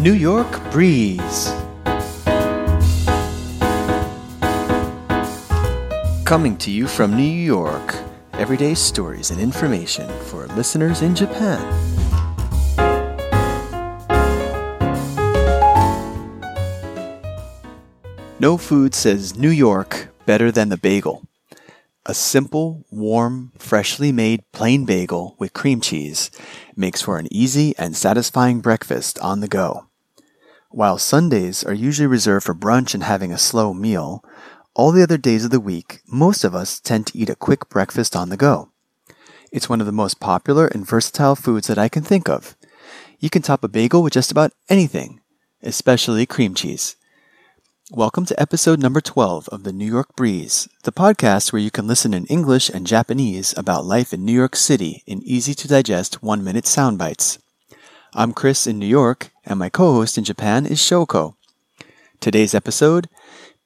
New York Breeze. Coming to you from New York, everyday stories and information for listeners in Japan. No food says New York better than the bagel. A simple, warm, freshly made plain bagel with cream cheese makes for an easy and satisfying breakfast on the go. While Sundays are usually reserved for brunch and having a slow meal, all the other days of the week, most of us tend to eat a quick breakfast on the go. It's one of the most popular and versatile foods that I can think of. You can top a bagel with just about anything, especially cream cheese. Welcome to episode number 12 of the New York Breeze, the podcast where you can listen in English and Japanese about life in New York City in easy to digest one minute sound bites. I'm Chris in New York, and my co host in Japan is Shoko. Today's episode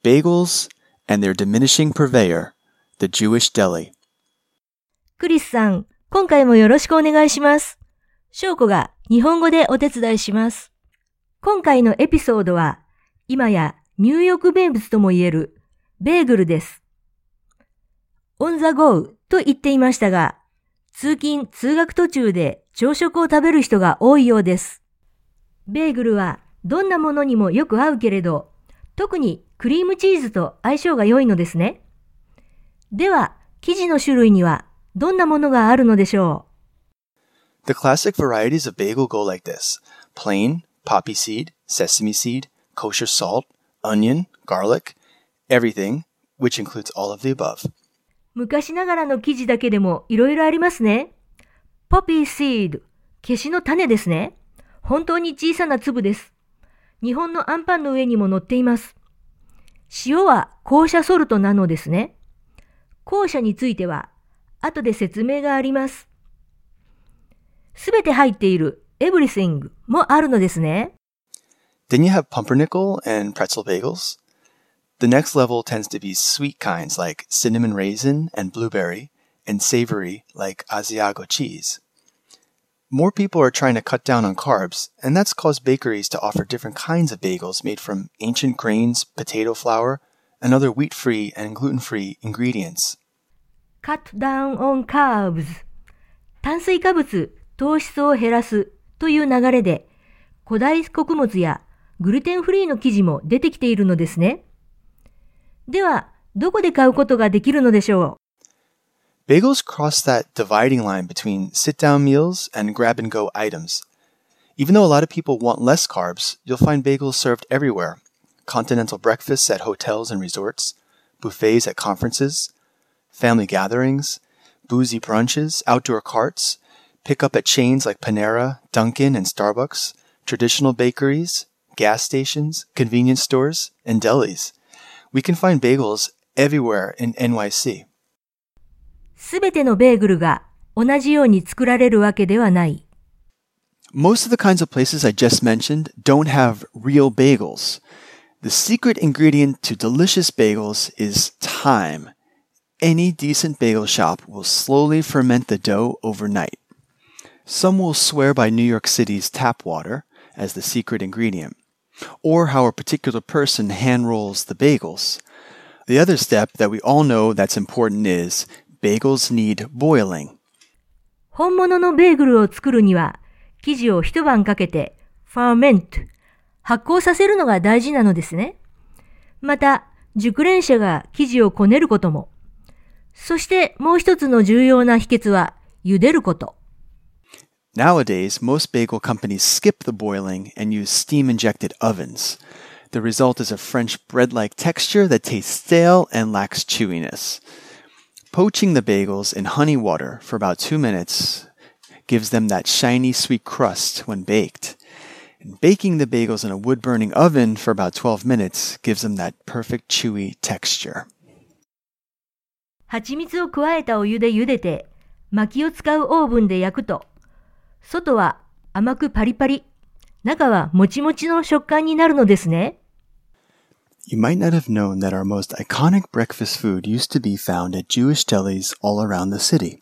Bagels and their diminishing purveyor, the Jewish deli. クリスさん、今回もよろしくお願いします。翔子が日本語でお手伝いします。今回のエピソードは、今やニューヨーク名物とも言えるベーグルです。オンザゴーと言っていましたが、通勤・通学途中で朝食を食べる人が多いようです。ベーグルはどんなものにもよく合うけれど、特にクリームチーズと相性が良いのですね。では、生地の種類にはどんなものがあるのでしょう The classic varieties of bagel go like this plain, poppy seed, sesame seed, kosher salt, onion, garlic, everything, which includes all of the above. 昔ながらの生地だけでもいろいろありますね。ポピーシード、消しの種ですね。本当に小さな粒です。日本のアンパンの上にも乗っています。塩は校舎ソルトなのですね。校舎については後で説明があります。すべて入っている everything もあるのですね。Then you have pumpernickel and pretzel bagels. The next level tends to be sweet kinds like cinnamon raisin and blueberry, and savory like Asiago cheese. More people are trying to cut down on carbs, and that's caused bakeries to offer different kinds of bagels made from ancient grains, potato flour, and other wheat free and gluten free ingredients. cut down on carbs 炭水化物、糖質を減らすという流れで古代穀物やグルテンフリーの生地も出てきているのですね。 では、どこで買うことができるのでしょ Bagels cross that dividing line between sit down meals and grab and go items. Even though a lot of people want less carbs, you'll find bagels served everywhere continental breakfasts at hotels and resorts, buffets at conferences, family gatherings, boozy brunches, outdoor carts, pick up at chains like Panera, Dunkin', and Starbucks, traditional bakeries, gas stations, convenience stores, and delis. We can find bagels everywhere in NYC. うすべてのベーグルが同じように作られるわけではない。 Most of the kinds of places I just mentioned don't have real bagels. The secret ingredient to delicious bagels is time. Any decent bagel shop will slowly ferment the dough overnight. Some will swear by New York City's tap water as the secret ingredient, Or how a particular person hand rolls the bagels. The other step that we all know that's important is bagels need boiling. 本物のベーグルを作るには、生地を一晩かけて、ファーメント、発酵させるのが大事なのですね。また、熟練者が生地をこねることも。そしてもう一つの重要な秘訣は、茹でること。Nowadays, most bagel companies skip the boiling and use steam injected ovens. The result is a French bread like texture that tastes stale and lacks chewiness. Poaching the bagels in honey water for about two minutes gives them that shiny sweet crust when baked. And baking the bagels in a wood burning oven for about 12 minutes gives them that perfect chewy texture. 蜂蜜を加えたお湯で茹でて、薪を使うオーブンで焼くと、 外は甘くパリパリ、中はもちもちの食感になるのですね。 You might not have known that our most iconic breakfast food used to be found at Jewish delis all around the city.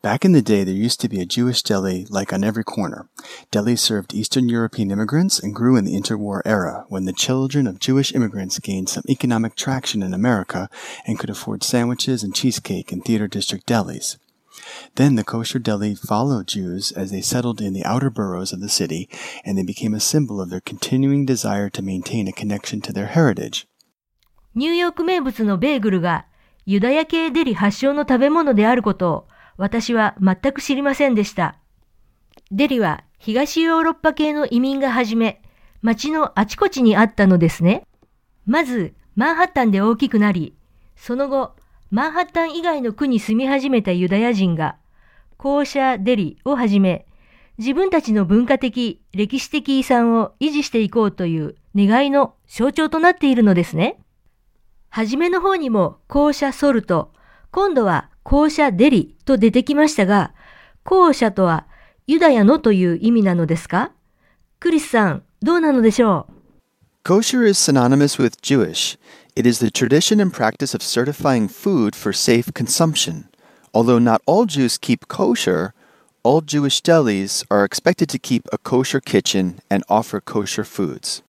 Back in the day, there used to be a Jewish deli like on every corner. Delis served Eastern European immigrants and grew in the interwar era when the children of Jewish immigrants gained some economic traction in America and could afford sandwiches and cheesecake in theater district delis. Then the kosher deli followed Jews as they settled in the outer boroughs of the city, and they became a symbol of their continuing desire to maintain a connection to their heritage. ニューヨーク名物のベーグルがユダヤ系デリ発祥の食べ物であることを私は全く知りませんでした。デリは東ヨーロッパ系の移民がはじめ、街のあちこちにあったのですね。まず、マンハッタンで大きくなり、その後、マンハッタン以外の区に住み始めたユダヤ人が、コーシャーデリをはじめ、自分たちの文化的、歴史的遺産を維持していこうという願いの象徴となっているのですね。はじめの方にもコーシャソルト、今度はコーシャデリと出てきましたが、コーシャとはユダヤのという意味なのですか？クリスさん、どうなのでしょう？Kosher is synonymous with Jewish. It is the tradition and practice of certifying food for safe consumption. Although not all Jews keep kosher, all Jewish delis are expected to keep a kosher kitchen and offer kosher foods.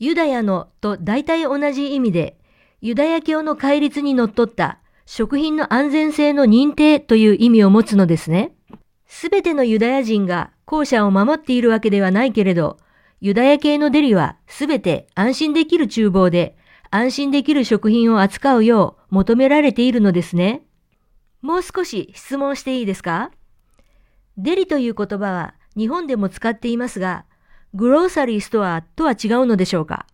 ユダヤのと大体同じ意味で、ユダヤ教の戒律にのっとった食品の安全性の認定という意味を持つのですね。すべてのユダヤ人が校舎を守っているわけではないけれど、ユダヤ系のデリはすべて安心できる厨房で安心できる食品を扱うよう求められているのですね。もう少し質問していいですか？デリという言葉は日本でも使っていますが、グローサリーストアとは違うのでしょうか？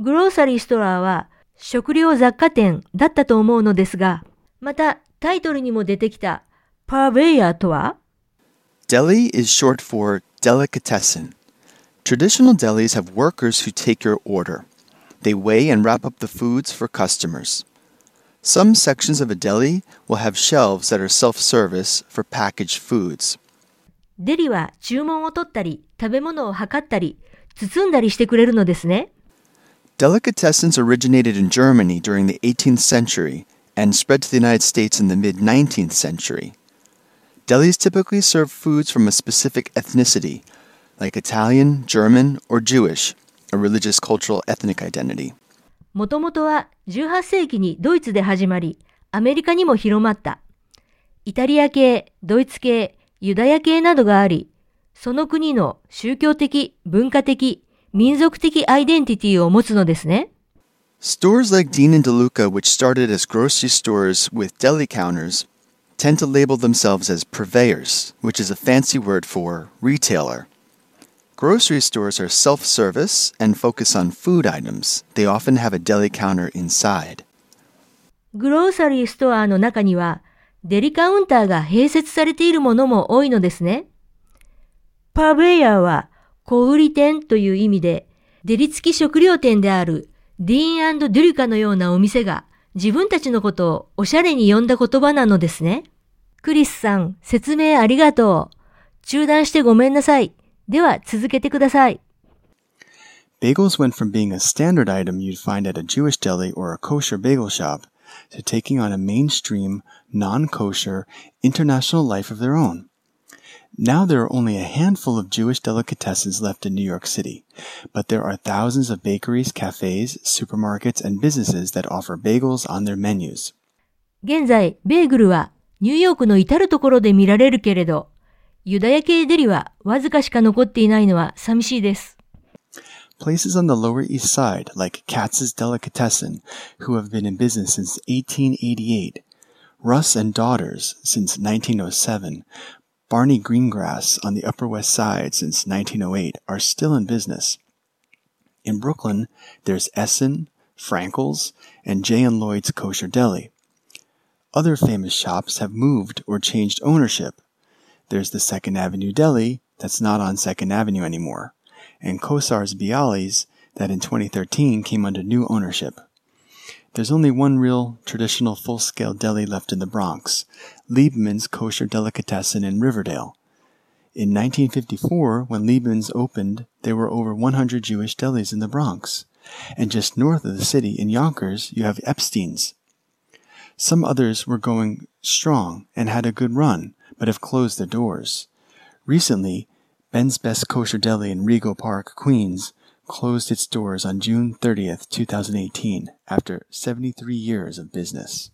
グローサリーストアは食料雑貨店だったと思うのですが、またタイトルにも出てきたパーベイヤーとは？Deli is short for delicatessen. Traditional delis have workers who take your order. They weigh and wrap up the foods for customers. Some sections of a deli will have shelves that are self service for packaged foods. デリは注文を取ったり、食べ物を測ったり、包んだりしてくれるのですね。Delicatessens originated in Germany during the 18th century and spread to the United States in the mid 19th century. Delis typically serve foods from a specific ethnicity, like Italian, German, or Jewish, a religious, cultural, ethnic identity. もともとは18世紀にドイツで始まり、アメリカにも広まった。イタリア系、ドイツ系、ユダヤ系などがあり、その国の宗教的、文化的、民族的アイデンティティを持つのですね。Stores like Dean and DeLuca, which started as grocery stores with deli counters, tend to label themselves as purveyors, which is a fancy word for retailer. Grocery stores are self service and focus on food items. They often have a deli counter inside. グローサリーストアの中にはデリカウンターが併設されているものも多いのですね。パーベイヤーは小売店という意味で、デリ付き食料店であるディーンドゥリカのようなお店が自分たちのことをおしゃれに呼んだ言葉なのですね。クリスさん、説明ありがとう。中断してごめんなさい。では続けてください。Bagels went from being a standard item you'd find at a Jewish deli or a kosher bagel shop to taking on a mainstream, non kosher, international life of their own. Now there are only a handful of Jewish delicatessens left in New York City, but there are thousands of bakeries, cafes, supermarkets, and businesses that offer bagels on their menus. 現在、ベーグルはニューヨークの至るところで見られるけれど、ユダヤ系デリはわずかしか残っていないのは寂しいです。Places on the Lower East Side, like Katz's Delicatessen, who have been in business since 1888, Russ and Daughters since 1907, Barney Greengrass on the Upper West Side since 1908 are still in business. In Brooklyn, there's Essen, Frankel's, and Jay and Lloyd's Kosher Deli. Other famous shops have moved or changed ownership. there's the Second Avenue Deli that's not on Second Avenue anymore, and Kossar's Bialy's that in 2013 came under new ownership. There's only one real traditional full scale deli left in the Bronx Liebman's Kosher Delicatessen in Riverdale. In 1954, when Liebman's opened, there were over 100 Jewish delis in the Bronx. And just north of the city, in Yonkers, you have Epstein's. Some others were going strong and had a good run, but have closed their doors. Recently, Ben's Best Kosher Deli in Rego Park, Queens, closed its doors on June 30th, 2018, after 73 years of business.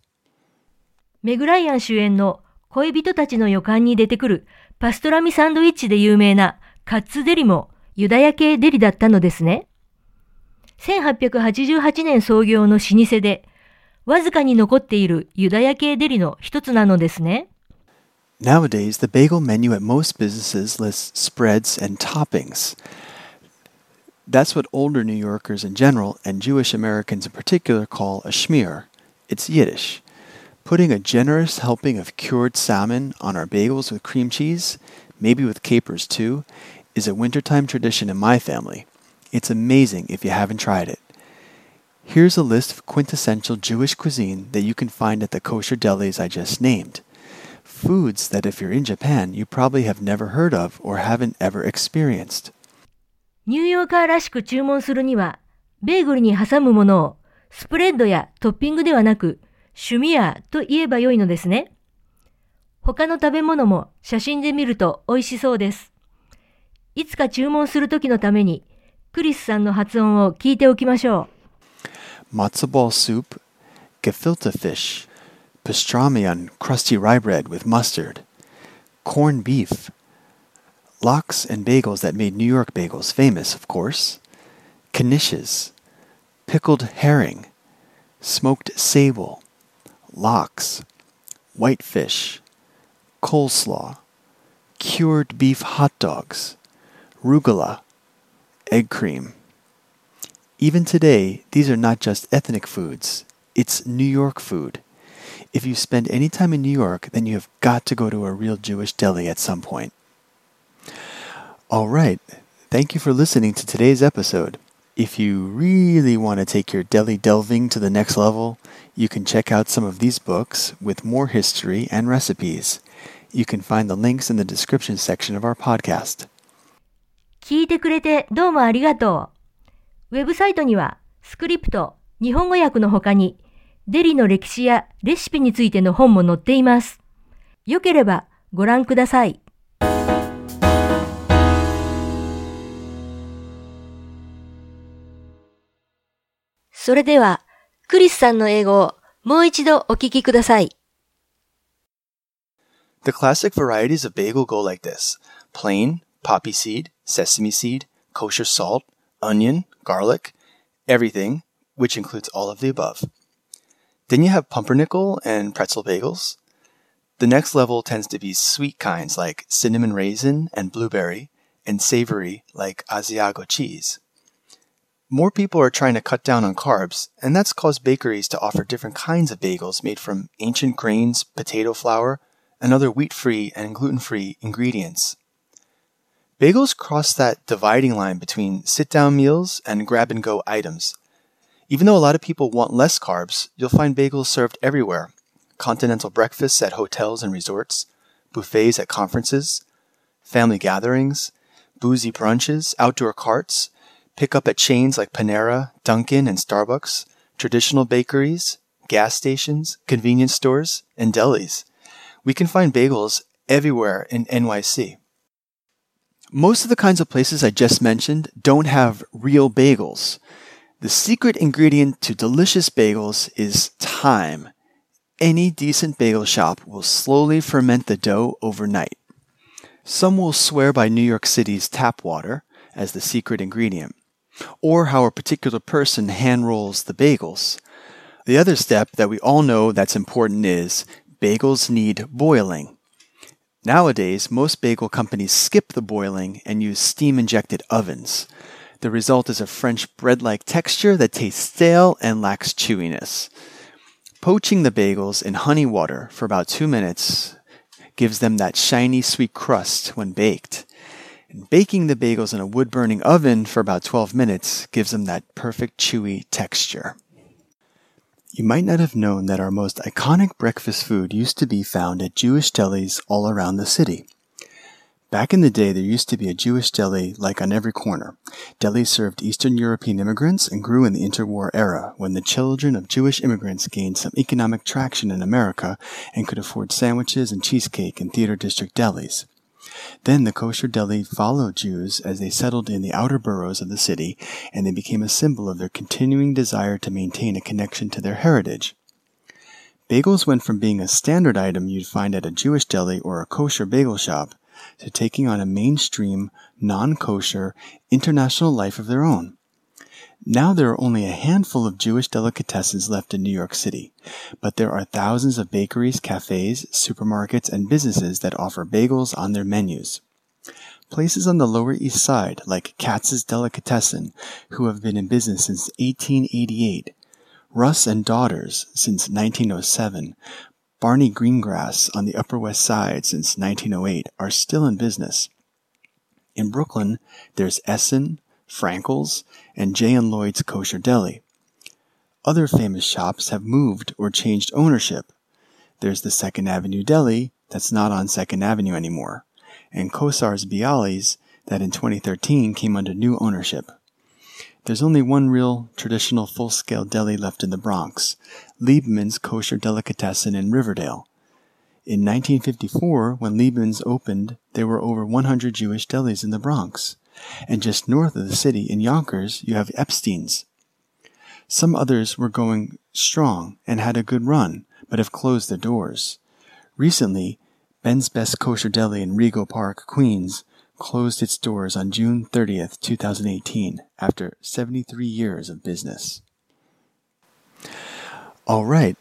メグライアン主演の恋人たちの予感に出てくるパストラミサンドイッチで有名なカッツデリもユダヤ系デリだったのですね。1888年創業の老舗で、わずかに残っているユダヤ系デリの一つなのですね。Nowadays, the bagel menu at most businesses lists spreads and toppings. That's what older New Yorkers in general and Jewish Americans in particular call a schmear. It's Yiddish. Putting a generous helping of cured salmon on our bagels with cream cheese, maybe with capers too, is a wintertime tradition in my family. It's amazing if you haven't tried it. Here's a list of quintessential Jewish cuisine that you can find at the kosher delis I just named. Foods that, if you're in Japan, you probably have never heard of or haven't ever experienced. ニューヨーカーらしく注文するには、ベーグルに挟むものをスプレッドやトッピングではなく、シュミアと言えばよいのですね。他の食べ物も写真で見ると美味しそうです。いつか注文するときのために、クリスさんの発音を聞いておきましょう。Matzo ball soup, gefilte fish, pastrami on crusty rye bread with mustard, corned beef, lox and bagels that made New York bagels famous, of course, knishes, pickled herring, smoked sable, lox, whitefish, coleslaw, cured beef hot dogs, rugula, egg cream. Even today, these are not just ethnic foods, it's New York food. If you spend any time in New York, then you have got to go to a real Jewish deli at some point. All right, thank you for listening to today's episode. If you really want to take your deli delving to the next level, you can check out some of these books with more history and recipes. You can find the links in the description section of our podcast. 聞いてくれてどうもありがとう。 ウェブサイトにはスクリプト、日本語訳の他にデリの歴史やレシピについての本も載っています。よければご覧ください。それでは、クリスさんの英語をもう一度お聞きください。The classic varieties of bagel go like this. Plain, poppy seed, sesame seed, kosher salt, onion, garlic, everything, which includes all of the above. Then you have pumpernickel and pretzel bagels. The next level tends to be sweet kinds like cinnamon raisin and blueberry, and savory like Asiago cheese. More people are trying to cut down on carbs, and that's caused bakeries to offer different kinds of bagels made from ancient grains, potato flour, and other wheat free and gluten free ingredients. Bagels cross that dividing line between sit down meals and grab and go items. Even though a lot of people want less carbs, you'll find bagels served everywhere continental breakfasts at hotels and resorts, buffets at conferences, family gatherings, boozy brunches, outdoor carts, pick up at chains like Panera, Dunkin', and Starbucks, traditional bakeries, gas stations, convenience stores, and delis. We can find bagels everywhere in NYC. Most of the kinds of places I just mentioned don't have real bagels. The secret ingredient to delicious bagels is time. Any decent bagel shop will slowly ferment the dough overnight. Some will swear by New York City's tap water as the secret ingredient, or how a particular person hand rolls the bagels. The other step that we all know that's important is bagels need boiling. Nowadays, most bagel companies skip the boiling and use steam injected ovens. The result is a French bread like texture that tastes stale and lacks chewiness. Poaching the bagels in honey water for about two minutes gives them that shiny sweet crust when baked. And baking the bagels in a wood burning oven for about 12 minutes gives them that perfect chewy texture. You might not have known that our most iconic breakfast food used to be found at Jewish delis all around the city. Back in the day, there used to be a Jewish deli like on every corner. Delis served Eastern European immigrants and grew in the interwar era when the children of Jewish immigrants gained some economic traction in America and could afford sandwiches and cheesecake in theater district delis. Then the kosher deli followed Jews as they settled in the outer boroughs of the city, and they became a symbol of their continuing desire to maintain a connection to their heritage. Bagels went from being a standard item you'd find at a Jewish deli or a kosher bagel shop to taking on a mainstream, non kosher, international life of their own. Now there are only a handful of Jewish delicatessens left in New York City, but there are thousands of bakeries, cafes, supermarkets, and businesses that offer bagels on their menus. Places on the Lower East Side, like Katz's Delicatessen, who have been in business since 1888, Russ and Daughters since 1907, Barney Greengrass on the Upper West Side since 1908 are still in business. In Brooklyn, there's Essen, Frankel's, and Jay and Lloyd's Kosher Deli. Other famous shops have moved or changed ownership. There's the Second Avenue Deli that's not on Second Avenue anymore, and Kossar's Bialys that in 2013 came under new ownership. There's only one real traditional full scale deli left in the Bronx Liebman's Kosher Delicatessen in Riverdale. In 1954, when Liebman's opened, there were over 100 Jewish delis in the Bronx. And just north of the city, in Yonkers, you have Epstein's. Some others were going strong and had a good run, but have closed their doors. Recently, Ben's Best Kosher Deli in Rego Park, Queens, closed its doors on June 30th, 2018, after 73 years of business. All right.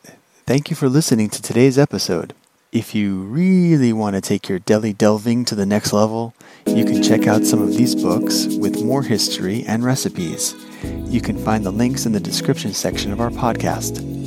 Thank you for listening to today's episode. If you really want to take your deli delving to the next level, you can check out some of these books with more history and recipes. You can find the links in the description section of our podcast.